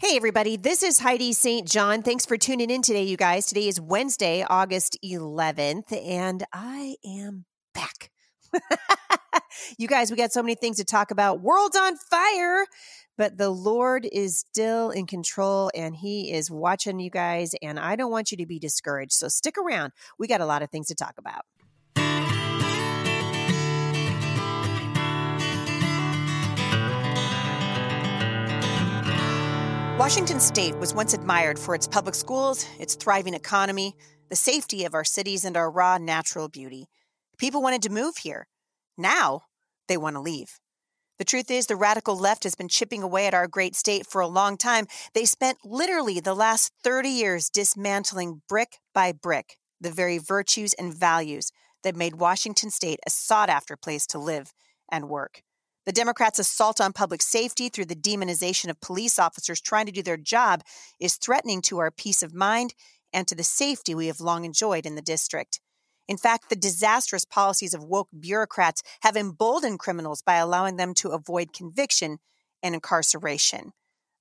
Hey, everybody, this is Heidi St. John. Thanks for tuning in today, you guys. Today is Wednesday, August 11th, and I am back. you guys, we got so many things to talk about. World's on fire, but the Lord is still in control and He is watching you guys, and I don't want you to be discouraged. So stick around. We got a lot of things to talk about. Washington state was once admired for its public schools, its thriving economy, the safety of our cities, and our raw natural beauty. People wanted to move here. Now they want to leave. The truth is, the radical left has been chipping away at our great state for a long time. They spent literally the last 30 years dismantling brick by brick the very virtues and values that made Washington state a sought after place to live and work. The Democrats' assault on public safety through the demonization of police officers trying to do their job is threatening to our peace of mind and to the safety we have long enjoyed in the district. In fact, the disastrous policies of woke bureaucrats have emboldened criminals by allowing them to avoid conviction and incarceration.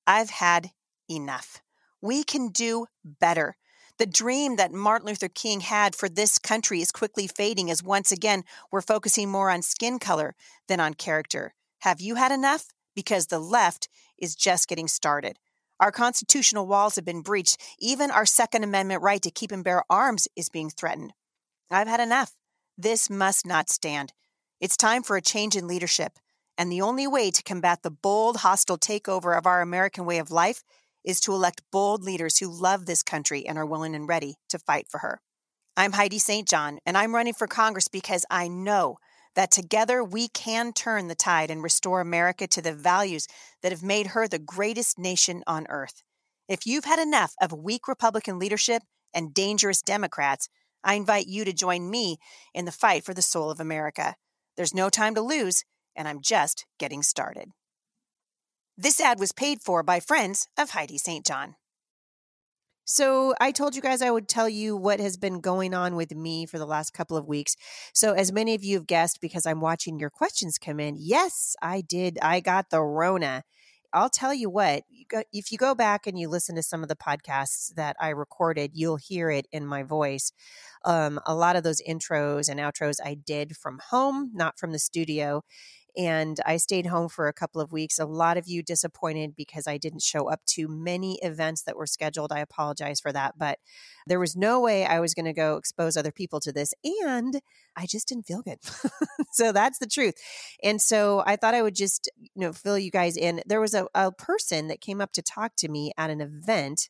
I've had enough. We can do better. The dream that Martin Luther King had for this country is quickly fading as once again we're focusing more on skin color than on character. Have you had enough? Because the left is just getting started. Our constitutional walls have been breached. Even our Second Amendment right to keep and bear arms is being threatened. I've had enough. This must not stand. It's time for a change in leadership. And the only way to combat the bold, hostile takeover of our American way of life is to elect bold leaders who love this country and are willing and ready to fight for her. I'm Heidi St. John, and I'm running for Congress because I know that together we can turn the tide and restore America to the values that have made her the greatest nation on earth. If you've had enough of weak Republican leadership and dangerous Democrats, I invite you to join me in the fight for the soul of America. There's no time to lose, and I'm just getting started. This ad was paid for by friends of Heidi St. John. So, I told you guys I would tell you what has been going on with me for the last couple of weeks. So, as many of you have guessed, because I'm watching your questions come in, yes, I did. I got the Rona. I'll tell you what, if you go back and you listen to some of the podcasts that I recorded, you'll hear it in my voice. Um, a lot of those intros and outros I did from home, not from the studio and I stayed home for a couple of weeks. A lot of you disappointed because I didn't show up to many events that were scheduled. I apologize for that, but there was no way I was going to go expose other people to this. And I just didn't feel good. so that's the truth. And so I thought I would just, you know, fill you guys in. There was a, a person that came up to talk to me at an event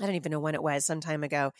I don't even know when it was, some time ago.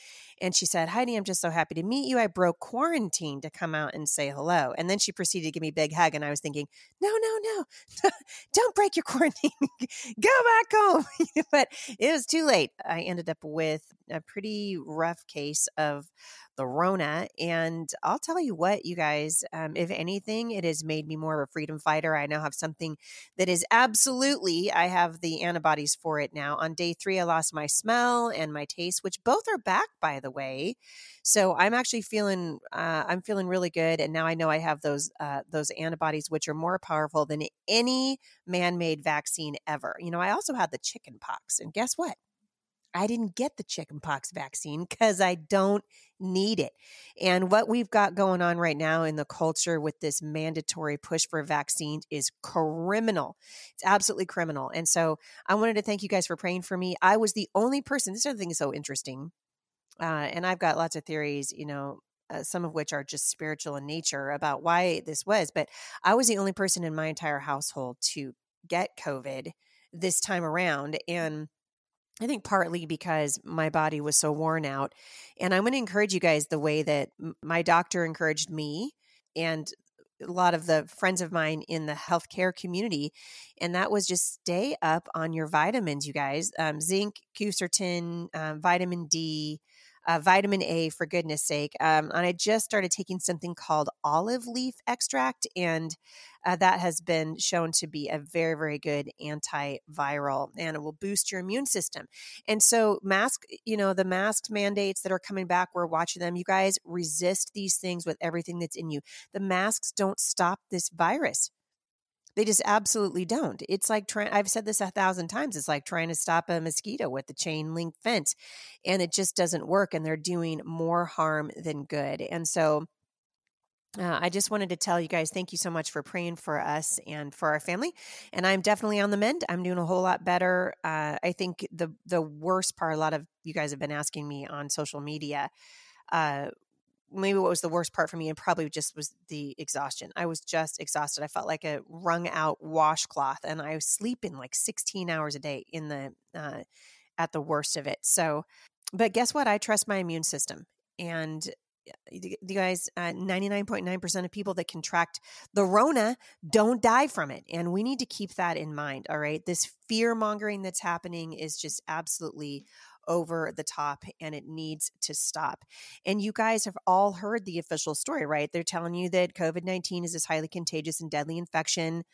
And she said, Heidi, I'm just so happy to meet you. I broke quarantine to come out and say hello. And then she proceeded to give me a big hug. And I was thinking, no, no, no, don't break your quarantine. Go back home. but it was too late. I ended up with a pretty rough case of the Rona. And I'll tell you what, you guys, um, if anything, it has made me more of a freedom fighter. I now have something that is absolutely, I have the antibodies for it now. On day three, I lost my smell and my taste, which both are back, by the way. So I'm actually feeling, uh, I'm feeling really good. And now I know I have those, uh, those antibodies, which are more powerful than any man made vaccine ever. You know, I also had the chicken pox. And guess what? I didn't get the chickenpox vaccine because I don't need it. And what we've got going on right now in the culture with this mandatory push for vaccines is criminal. It's absolutely criminal. And so I wanted to thank you guys for praying for me. I was the only person, this other thing is so interesting. Uh, and I've got lots of theories, you know, uh, some of which are just spiritual in nature about why this was. But I was the only person in my entire household to get COVID this time around. And I think partly because my body was so worn out. And I'm going to encourage you guys the way that my doctor encouraged me and a lot of the friends of mine in the healthcare community. And that was just stay up on your vitamins, you guys. Um, zinc, quercetin, um, vitamin D, uh, vitamin A, for goodness sake. Um, and I just started taking something called olive leaf extract, and uh, that has been shown to be a very, very good antiviral and it will boost your immune system. And so, mask, you know, the mask mandates that are coming back, we're watching them. You guys resist these things with everything that's in you. The masks don't stop this virus They just absolutely don't. It's like trying, I've said this a thousand times. It's like trying to stop a mosquito with the chain link fence, and it just doesn't work. And they're doing more harm than good. And so, uh, I just wanted to tell you guys thank you so much for praying for us and for our family. And I'm definitely on the mend. I'm doing a whole lot better. Uh, I think the the worst part, a lot of you guys have been asking me on social media. Uh, maybe what was the worst part for me and probably just was the exhaustion. I was just exhausted. I felt like a wrung out washcloth and I was sleeping like 16 hours a day in the uh, at the worst of it. So, but guess what? I trust my immune system and you guys, uh, 99.9% of people that contract the Rona don't die from it. And we need to keep that in mind. All right. This fear mongering that's happening is just absolutely over the top and it needs to stop. And you guys have all heard the official story, right? They're telling you that COVID 19 is this highly contagious and deadly infection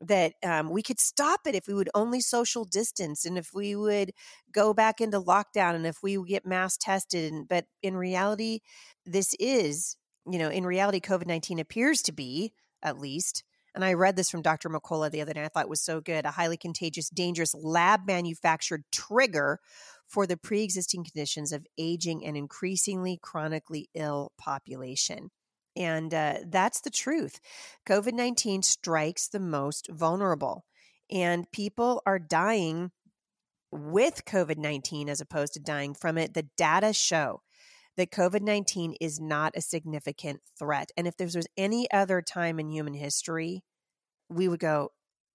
that um, we could stop it if we would only social distance and if we would go back into lockdown and if we get mass tested. And, but in reality, this is, you know, in reality, COVID 19 appears to be, at least, and I read this from Dr. McCullough the other day. I thought it was so good. A highly contagious, dangerous lab manufactured trigger for the pre existing conditions of aging and increasingly chronically ill population. And uh, that's the truth. COVID 19 strikes the most vulnerable, and people are dying with COVID 19 as opposed to dying from it. The data show that COVID 19 is not a significant threat. And if there was any other time in human history, we would go,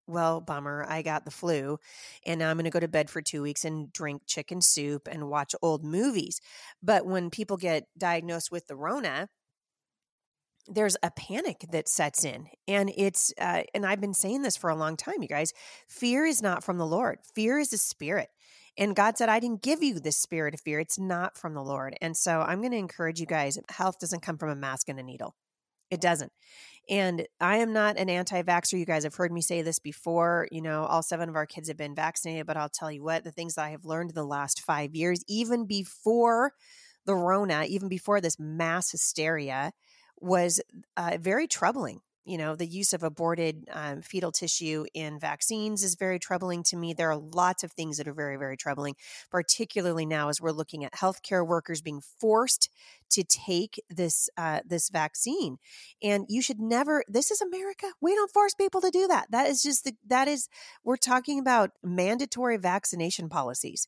well, bummer, I got the flu, and now I'm going to go to bed for two weeks and drink chicken soup and watch old movies. But when people get diagnosed with the Rona, there's a panic that sets in and it's uh, and i've been saying this for a long time you guys fear is not from the lord fear is a spirit and god said i didn't give you this spirit of fear it's not from the lord and so i'm going to encourage you guys health doesn't come from a mask and a needle it doesn't and i am not an anti-vaxxer you guys have heard me say this before you know all seven of our kids have been vaccinated but i'll tell you what the things that i have learned the last five years even before the rona even before this mass hysteria was uh, very troubling. You know, the use of aborted um, fetal tissue in vaccines is very troubling to me. There are lots of things that are very, very troubling, particularly now as we're looking at healthcare workers being forced to take this uh, this vaccine. And you should never. This is America. We don't force people to do that. That is just the, that is. We're talking about mandatory vaccination policies,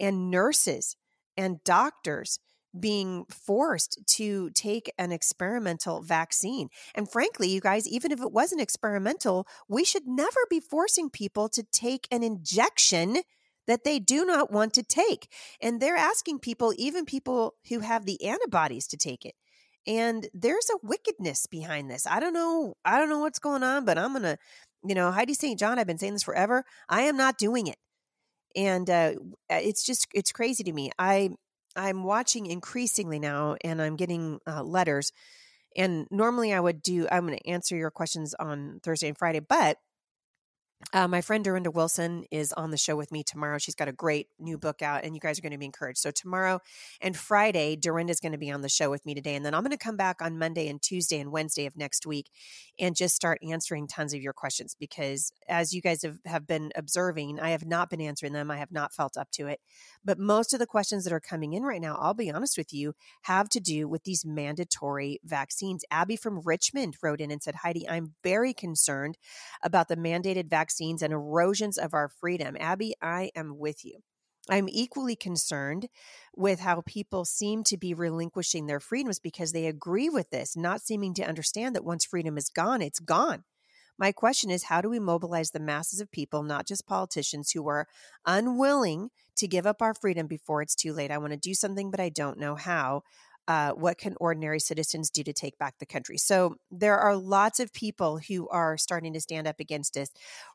and nurses and doctors being forced to take an experimental vaccine. And frankly, you guys, even if it wasn't experimental, we should never be forcing people to take an injection that they do not want to take. And they're asking people, even people who have the antibodies, to take it. And there's a wickedness behind this. I don't know. I don't know what's going on, but I'm going to, you know, Heidi St. John, I've been saying this forever. I am not doing it. And uh, it's just, it's crazy to me. I, I'm watching increasingly now, and I'm getting uh, letters. And normally I would do, I'm going to answer your questions on Thursday and Friday, but uh, my friend Durenda Wilson is on the show with me tomorrow. She's got a great new book out, and you guys are going to be encouraged. So, tomorrow and Friday, Durenda is going to be on the show with me today. And then I'm going to come back on Monday and Tuesday and Wednesday of next week and just start answering tons of your questions because, as you guys have, have been observing, I have not been answering them. I have not felt up to it. But most of the questions that are coming in right now, I'll be honest with you, have to do with these mandatory vaccines. Abby from Richmond wrote in and said, Heidi, I'm very concerned about the mandated vaccine vaccines and erosions of our freedom. Abby, I am with you. I'm equally concerned with how people seem to be relinquishing their freedoms because they agree with this, not seeming to understand that once freedom is gone, it's gone. My question is how do we mobilize the masses of people, not just politicians, who are unwilling to give up our freedom before it's too late? I want to do something, but I don't know how uh, what can ordinary citizens do to take back the country? So there are lots of people who are starting to stand up against this.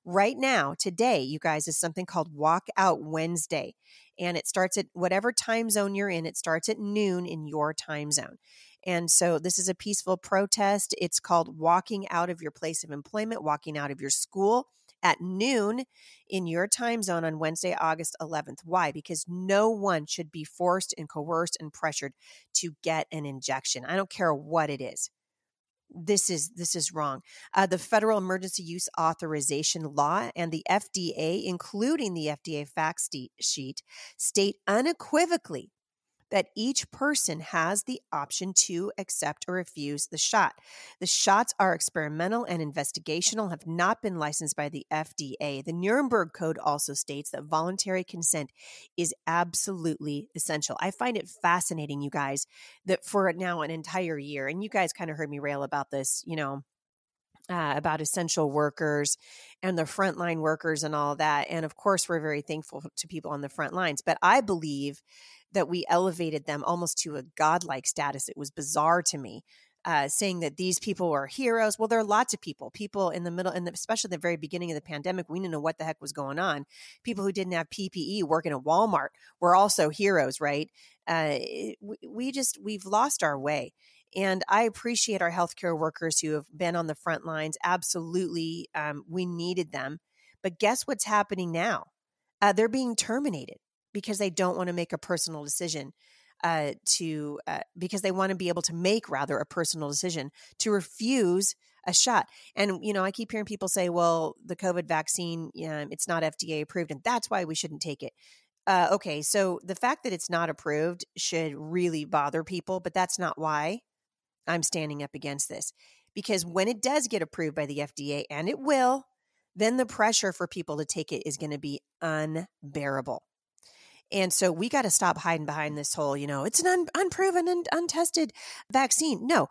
Right now, today, you guys, is something called Walk Out Wednesday. And it starts at whatever time zone you're in, it starts at noon in your time zone. And so this is a peaceful protest. It's called walking out of your place of employment, walking out of your school at noon in your time zone on Wednesday, August 11th. Why? Because no one should be forced and coerced and pressured to get an injection. I don't care what it is. this is this is wrong. Uh, the Federal Emergency Use Authorization Law and the FDA, including the FDA fact sheet, state unequivocally that each person has the option to accept or refuse the shot. The shots are experimental and investigational, have not been licensed by the FDA. The Nuremberg Code also states that voluntary consent is absolutely essential. I find it fascinating, you guys, that for now an entire year, and you guys kind of heard me rail about this, you know, uh, about essential workers and the frontline workers and all that. And of course, we're very thankful to people on the front lines. But I believe that we elevated them almost to a godlike status. It was bizarre to me. Uh, saying that these people are heroes. Well, there are lots of people, people in the middle, and especially the very beginning of the pandemic, we didn't know what the heck was going on. People who didn't have PPE working at Walmart were also heroes, right? Uh, we, just, we've lost our way. And I appreciate our healthcare workers who have been on the front lines. Absolutely, um, we needed them. But guess what's happening now? Uh, they're being terminated because they don't want to make a personal decision uh, to uh, because they want to be able to make rather a personal decision to refuse a shot. And you know, I keep hearing people say, "Well, the COVID vaccine, it's not FDA approved, and that's why we shouldn't take it." Uh, okay, so the fact that it's not approved should really bother people, but that's not why I'm standing up against this. Because when it does get approved by the FDA, and it will, then the pressure for people to take it is going to be unbearable. And so we got to stop hiding behind this whole, you know, it's an un- unproven and untested vaccine. No,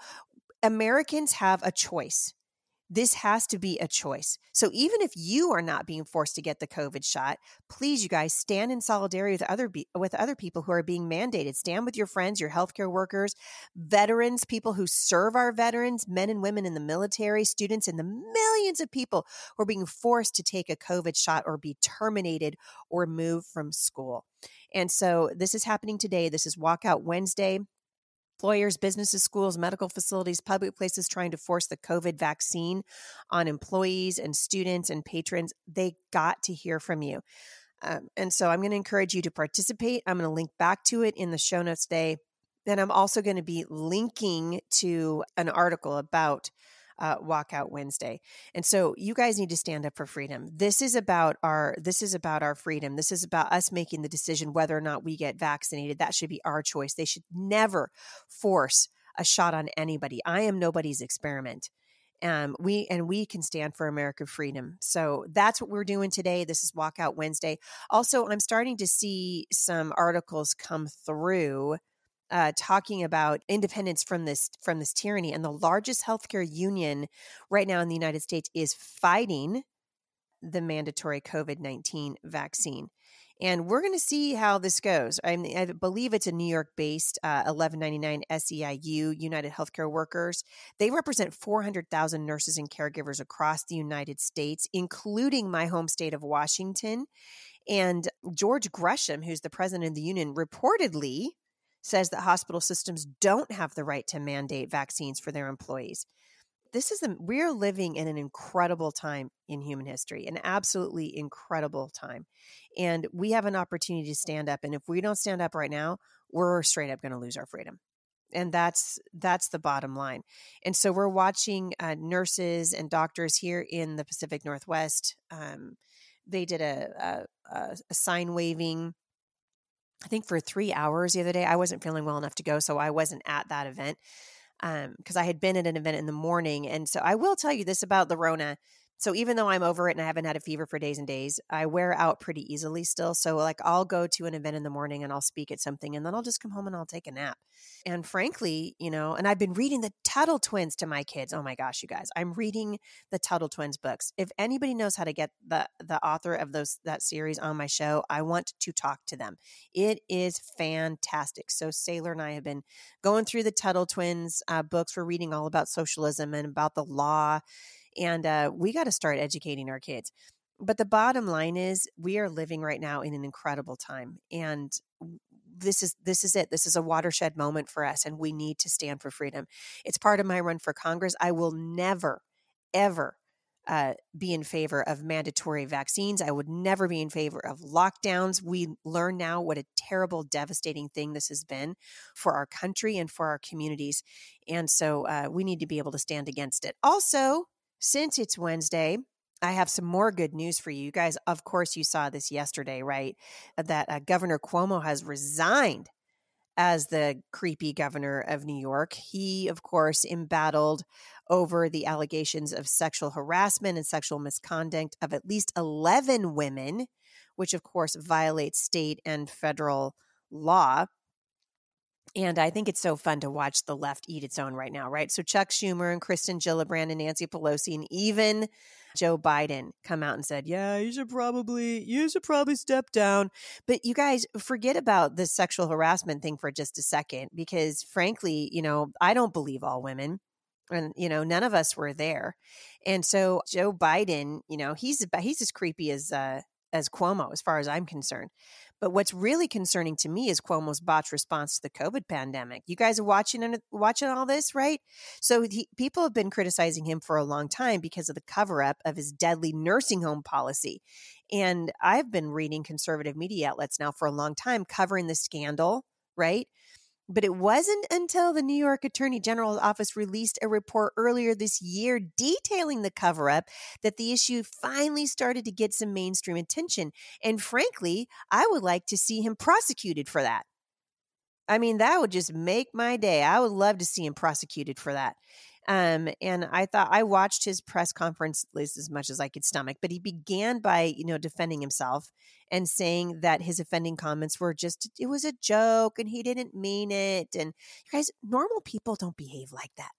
Americans have a choice. This has to be a choice. So even if you are not being forced to get the COVID shot, please, you guys, stand in solidarity with other be- with other people who are being mandated. Stand with your friends, your healthcare workers, veterans, people who serve our veterans, men and women in the military, students, and the millions of people who are being forced to take a COVID shot or be terminated or moved from school. And so this is happening today. This is Walkout Wednesday employers, businesses, schools, medical facilities, public places trying to force the COVID vaccine on employees and students and patrons, they got to hear from you. Um, and so I'm going to encourage you to participate. I'm going to link back to it in the show notes today. Then I'm also going to be linking to an article about uh, walkout Wednesday. And so you guys need to stand up for freedom. This is about our this is about our freedom. This is about us making the decision whether or not we get vaccinated. That should be our choice. They should never force a shot on anybody. I am nobody's experiment. Um, we and we can stand for American freedom. So that's what we're doing today. This is Walkout Wednesday. Also, I'm starting to see some articles come through uh, talking about independence from this from this tyranny, and the largest healthcare union right now in the United States is fighting the mandatory COVID nineteen vaccine. And we're going to see how this goes. I, mean, I believe it's a New York based uh, 1199 SEIU, United Healthcare Workers. They represent 400,000 nurses and caregivers across the United States, including my home state of Washington. And George Gresham, who's the president of the union, reportedly says that hospital systems don't have the right to mandate vaccines for their employees. This is we're living in an incredible time in human history, an absolutely incredible time. And we have an opportunity to stand up. And if we don't stand up right now, we're straight up going to lose our freedom and that's that's the bottom line and so we're watching uh, nurses and doctors here in the pacific northwest um, they did a, a, a sign waving I think for three hours the other day. I wasn't feeling well enough to go, so I wasn't at that event because um, I had been at an event in the morning. And so I will tell you this about the Rona. So even though I'm over it and I haven't had a fever for days and days, I wear out pretty easily still. So like I'll go to an event in the morning and I'll speak at something and then I'll just come home and I'll take a nap. And frankly, you know, and I've been reading the Tuttle Twins to my kids. Oh my gosh, you guys. I'm reading the Tuttle Twins books. If anybody knows how to get the the author of those that series on my show, I want to talk to them. It is fantastic. So Sailor and I have been going through the Tuttle Twins uh, books. We're reading all about socialism and about the law and uh, we got to start educating our kids. But the bottom line is, we are living right now in an incredible time, and this is this is it. This is a watershed moment for us, and we need to stand for freedom. It's part of my run for Congress. I will never, ever uh, be in favor of mandatory vaccines. I would never be in favor of lockdowns. We learn now what a terrible, devastating thing this has been for our country and for our communities. And so uh, we need to be able to stand against it. Also, since it's Wednesday, I have some more good news for you. You guys, of course, you saw this yesterday, right? That uh, Governor Cuomo has resigned as the creepy governor of New York. He, of course, embattled over the allegations of sexual harassment and sexual misconduct of at least 11 women, which, of course, violates state and federal law. And I think it's so fun to watch the left eat its own right now, right? So Chuck Schumer and Kirsten Gillibrand and Nancy Pelosi and even Joe Biden come out and said, "Yeah, you should probably you should probably step down." But you guys forget about the sexual harassment thing for just a second because frankly, you know, I don't believe all women and you know none of us were there and so joe biden you know he's he's as creepy as uh as cuomo as far as i'm concerned but what's really concerning to me is Cuomo's botched response to the COVID pandemic. You guys are watching uh, watching all this, right? So he, people have been criticizing him for a long time because of the cover up of his deadly nursing home policy. And I've been reading conservative media outlets now for a long time covering the scandal, right? But it wasn't until the New York Attorney General's office released a report earlier this year detailing the cover up that the issue finally started to get some mainstream attention. And frankly, I would like to see him prosecuted for that. I mean, that would just make my day. I would love to see him prosecuted for that. Um, and I thought I watched his press conference at least as much as I could stomach, but he began by, you know, defending himself and saying that his offending comments were just, it was a joke and he didn't mean it. And you guys, normal people don't behave like that.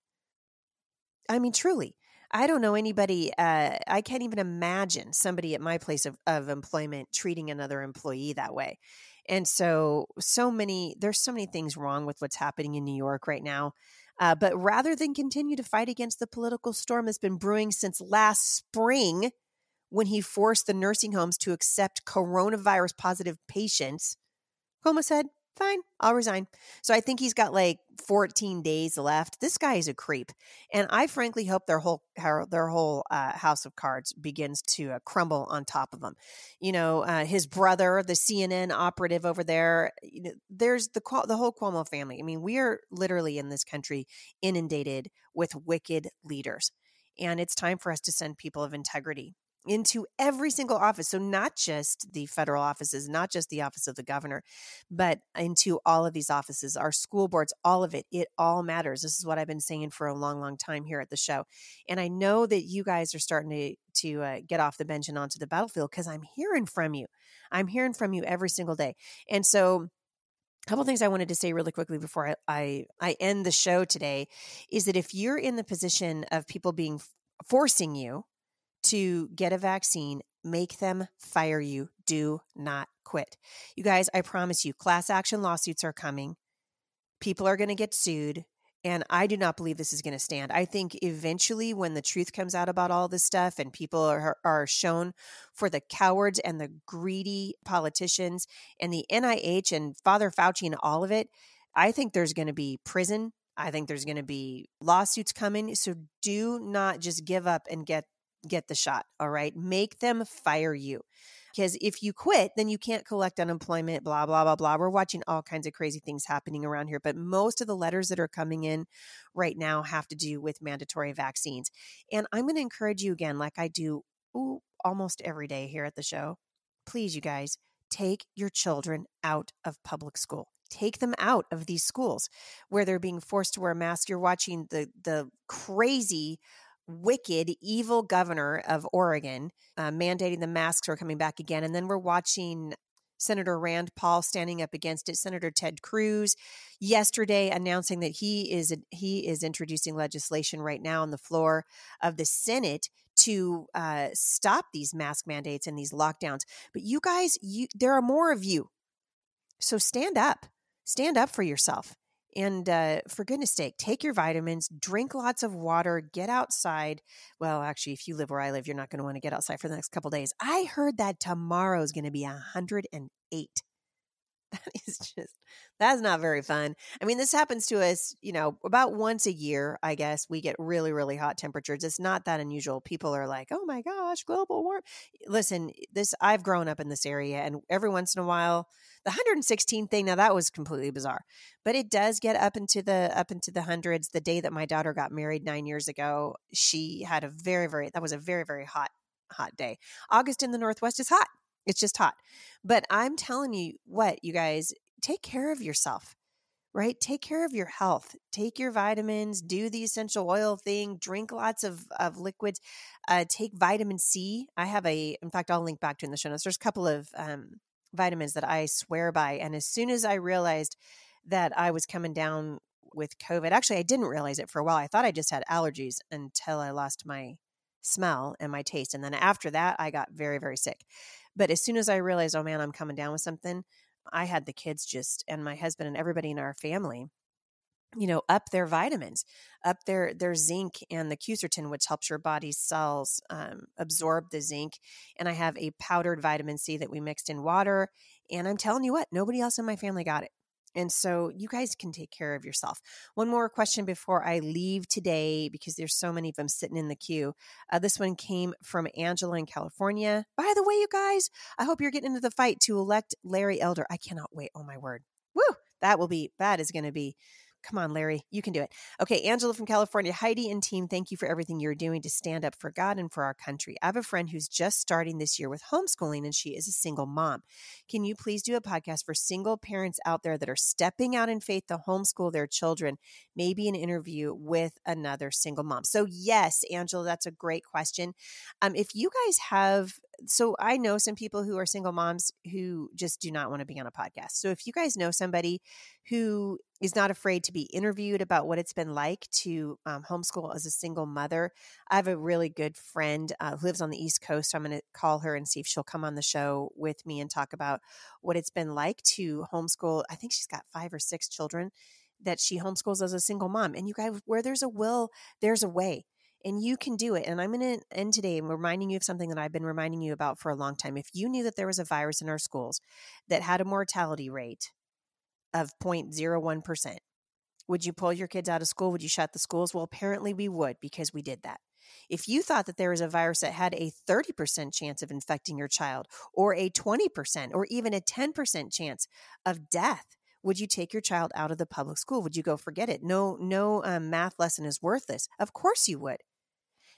I mean, truly. I don't know anybody, uh, I can't even imagine somebody at my place of, of employment treating another employee that way. And so, so many, there's so many things wrong with what's happening in New York right now. Uh, but rather than continue to fight against the political storm that's been brewing since last spring, when he forced the nursing homes to accept coronavirus positive patients, Cuomo said, fine, I'll resign. So I think he's got like 14 days left. This guy is a creep, and I frankly hope their whole their whole uh, house of cards begins to uh, crumble on top of them. You know, uh, his brother, the CNN operative over there. You know, there's the the whole Cuomo family. I mean, we are literally in this country inundated with wicked leaders, and it's time for us to send people of integrity into every single office. So, not just the federal offices, not just the office of the governor, but into all of these offices, our school boards, all of it. It all matters. This is what I've been saying for a long, long time here at the show. And I know that you guys are starting to, to uh, get off the bench and onto the battlefield because I'm hearing from you. I'm hearing from you every single day. And so, a couple things I wanted to say really quickly before I, I, I end the show today is that if you're in the position of people being forcing you to get a vaccine, make them fire you. Do not quit. You guys, I promise you, class action lawsuits are coming. People are going to get sued. And I do not believe this is going to stand. I think eventually, when the truth comes out about all this stuff and people are, are shown for the cowards and the greedy politicians and the NIH and Father Fauci and all of it, I think there's going to be prison. I think there's going to be lawsuits coming. So do not just give up and get get the shot. All right. Make them fire you. Because if you quit, then you can't collect unemployment, blah, blah, blah, blah. We're watching all kinds of crazy things happening around here. But most of the letters that are coming in right now have to do with mandatory vaccines. And I'm going to encourage you again, like I do ooh, almost every day here at the show. Please, you guys, take your children out of public school take them out of these schools where they're being forced to wear masks you're watching the the crazy wicked, evil governor of Oregon uh, mandating the masks are coming back again. And then we're watching Senator Rand Paul standing up against it. Senator Ted Cruz yesterday announcing that he is he is introducing legislation right now on the floor of the Senate to uh, stop these mask mandates and these lockdowns. But you guys, you there are more of you, so stand up, stand up for yourself. And uh, for goodness sake, take your vitamins, drink lots of water, get outside. Well, actually, if you live where I live, you're not going to want to get outside for the next couple days. I heard that tomorrow is going to be 108. That is just that's not very fun. I mean, this happens to us, you know, about once a year, I guess. We get really, really hot temperatures. It's not that unusual. People are like, "Oh my gosh, global warm." Listen, this I've grown up in this area and every once in a while, the 116 thing, now that was completely bizarre. But it does get up into the up into the hundreds. The day that my daughter got married 9 years ago, she had a very very that was a very very hot hot day. August in the Northwest is hot. It's just hot. But I'm telling you what, you guys, take care of yourself, right? Take care of your health. Take your vitamins, do the essential oil thing, drink lots of, of liquids, uh, take vitamin C. I have a, in fact, I'll link back to in the show notes. There's a couple of um, vitamins that I swear by. And as soon as I realized that I was coming down with COVID, actually, I didn't realize it for a while. I thought I just had allergies until I lost my smell and my taste. And then after that, I got very, very sick. But as soon as I realized, oh man, I'm coming down with something, I had the kids just and my husband and everybody in our family you know up their vitamins up their their zinc and the quercetin which helps your body's cells um, absorb the zinc and i have a powdered vitamin c that we mixed in water and i'm telling you what nobody else in my family got it and so you guys can take care of yourself. One more question before I leave today, because there's so many of them sitting in the queue. Uh, this one came from Angela in California. By the way, you guys, I hope you're getting into the fight to elect Larry Elder. I cannot wait. Oh my word. Woo! That will be, that is going to be Come on, Larry, you can do it. Okay, Angela from California. Heidi and team, thank you for everything you're doing to stand up for God and for our country. I have a friend who's just starting this year with homeschooling and she is a single mom. Can you please do a podcast for single parents out there that are stepping out in faith to homeschool their children? Maybe an interview with another single mom. So, yes, Angela, that's a great question. Um, if you guys have so I know some people who are single moms who just do not want to be on a podcast. So if you guys know somebody who is not afraid to be interviewed about what it's been like to um, homeschool as a single mother, I have a really good friend uh, who lives on the East Coast. So I'm going to call her and see if she'll come on the show with me and talk about what it's been like to homeschool. I think she's got five or six children that she homeschools as a single mom. And you guys, where there's a will, there's a way and you can do it. And I'm going to end today reminding you of something that I've been reminding you about for a long time. If you knew that there was a virus in our schools that had a mortality rate of 0.01%, would you pull your kids out of school? Would you shut the schools? Well, apparently we would because we did that. If you thought that there was a virus that had a 30% chance of infecting your child, or a 20%, or even a 10% chance of death, would you take your child out of the public school? Would you go forget it? No, no um, math lesson is worth this. Of course you would.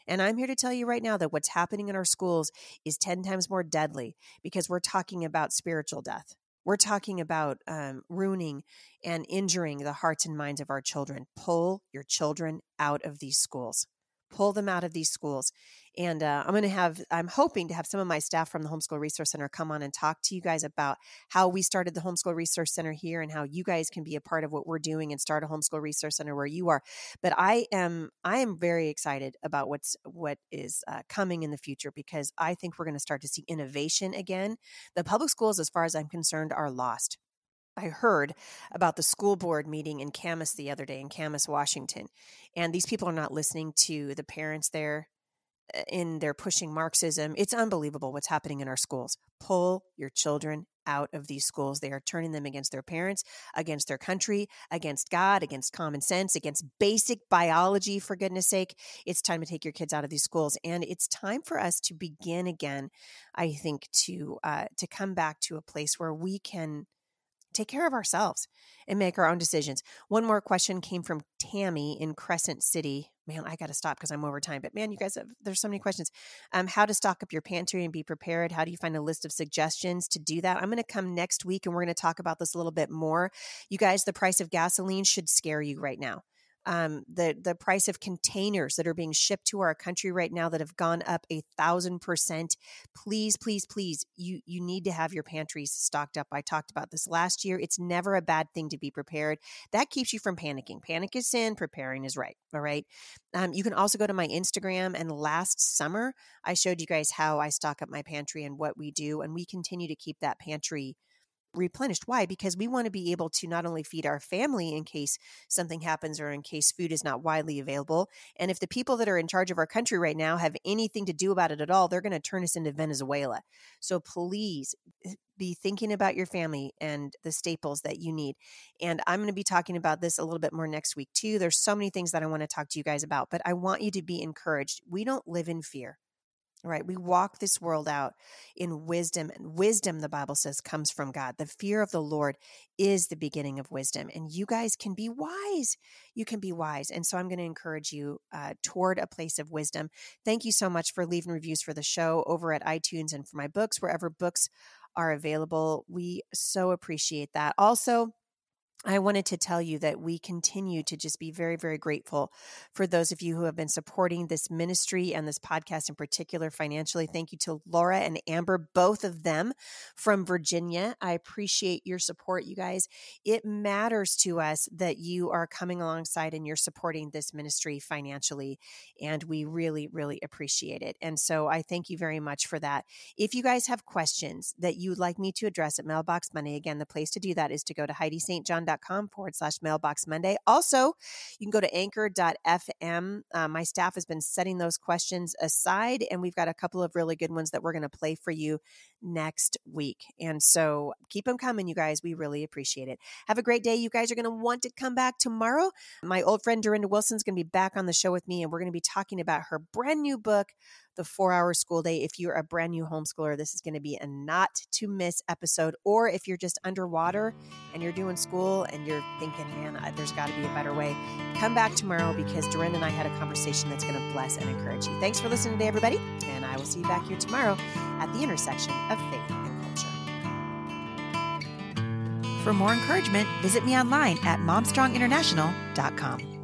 And I'm here to tell you right now that what's happening in our schools is 10 times more deadly because we're talking about spiritual death. We're talking about um, ruining and injuring the hearts and minds of our children. Pull your children out of these schools pull them out of these schools. And uh, I'm going to have, I'm hoping to have some of my staff from the Homeschool Resource Center come on and talk to you guys about how we started the Homeschool Resource Center here and how you guys can be a part of what we're doing and start a Homeschool Resource Center where you are. But I am, I am very excited about what's, what is uh, coming in the future because I think we're going to start to see innovation again. The public schools, as far as I'm concerned, are lost. I heard about the school board meeting in Camas the other day in Camas, Washington. And these people are not listening to the parents there uh, in their pushing Marxism. It's unbelievable what's happening in our schools. Pull your children out of these schools. They are turning them against their parents, against their country, against God, against common sense, against basic biology, for goodness sake. It's time to take your kids out of these schools. And it's time for us to begin again, I think, to uh, to come back to a place where we can take care of ourselves and make our own decisions. One more question came from Tammy in Crescent City. Man, I got to stop because I'm over time. But man, you guys, have, there's so many questions. Um, how to stock up your pantry and be prepared? How do you find a list of suggestions to do that? I'm going to come next week and we're going to talk about this a little bit more. You guys, the price of gasoline should scare you right now um, the the price of containers that are being shipped to our country right now that have gone up a thousand percent. Please, please, please, you you need to have your pantries stocked up. I talked about this last year. It's never a bad thing to be prepared. That keeps you from panicking. Panic is sin. Preparing is right. All right. Um, you can also go to my Instagram. And last summer, I showed you guys how I stock up my pantry and what we do, and we continue to keep that pantry replenished. Why? Because we want to be able to not only feed our family in case something happens or in case food is not widely available. And if the people that are in charge of our country right now have anything to do about it at all, they're going to turn us into Venezuela. So please eh, be thinking about your family and the staples that you need. And I'm going to be talking about this a little bit more next week, too. There's so many things that I want to talk to you guys about, but I want you to be encouraged. We don't live in fear right? We walk this world out in wisdom. And wisdom, the Bible says, comes from God. The fear of the Lord is the beginning of wisdom. And you guys can be wise. You can be wise. And so I'm going to encourage you uh, toward a place of wisdom. Thank you so much for leaving reviews for the show over at iTunes and for my books, wherever books are available. We so appreciate that. Also, I wanted to tell you that we continue to just be very, very grateful for those of you who have been supporting this ministry and this podcast in particular financially. Thank you to Laura and Amber, both of them from Virginia. I appreciate your support, you guys. It matters to us that you are coming alongside and you're supporting this ministry financially. And we really, really appreciate it. And so I thank you very much for that. If you guys have questions that you'd like me to address at Mailbox Monday, again, the place to do that is to go to HeidiSt. anchor.com forward slash mailbox Monday. Also, you can go to anchor.fm. Uh, my staff has been setting those questions aside, and we've got a couple of really good ones that we're going to play for you next week. And so keep them coming, you guys. We really appreciate it. Have a great day. You guys are going to want to come back tomorrow. My old friend Durenda Wilson's going to be back on the show with me, and we're going to be talking about her brand new book the four hour school day. If you're a brand new homeschooler, this is going to be a not to miss episode. Or if you're just underwater and you're doing school and you're thinking, man, there's got to be a better way, come back tomorrow because Durenda and I had a conversation that's going to bless and encourage you. Thanks for listening today, everybody. And I will see you back here tomorrow at the intersection of faith and culture. For more encouragement, visit me online at momstronginternational.com.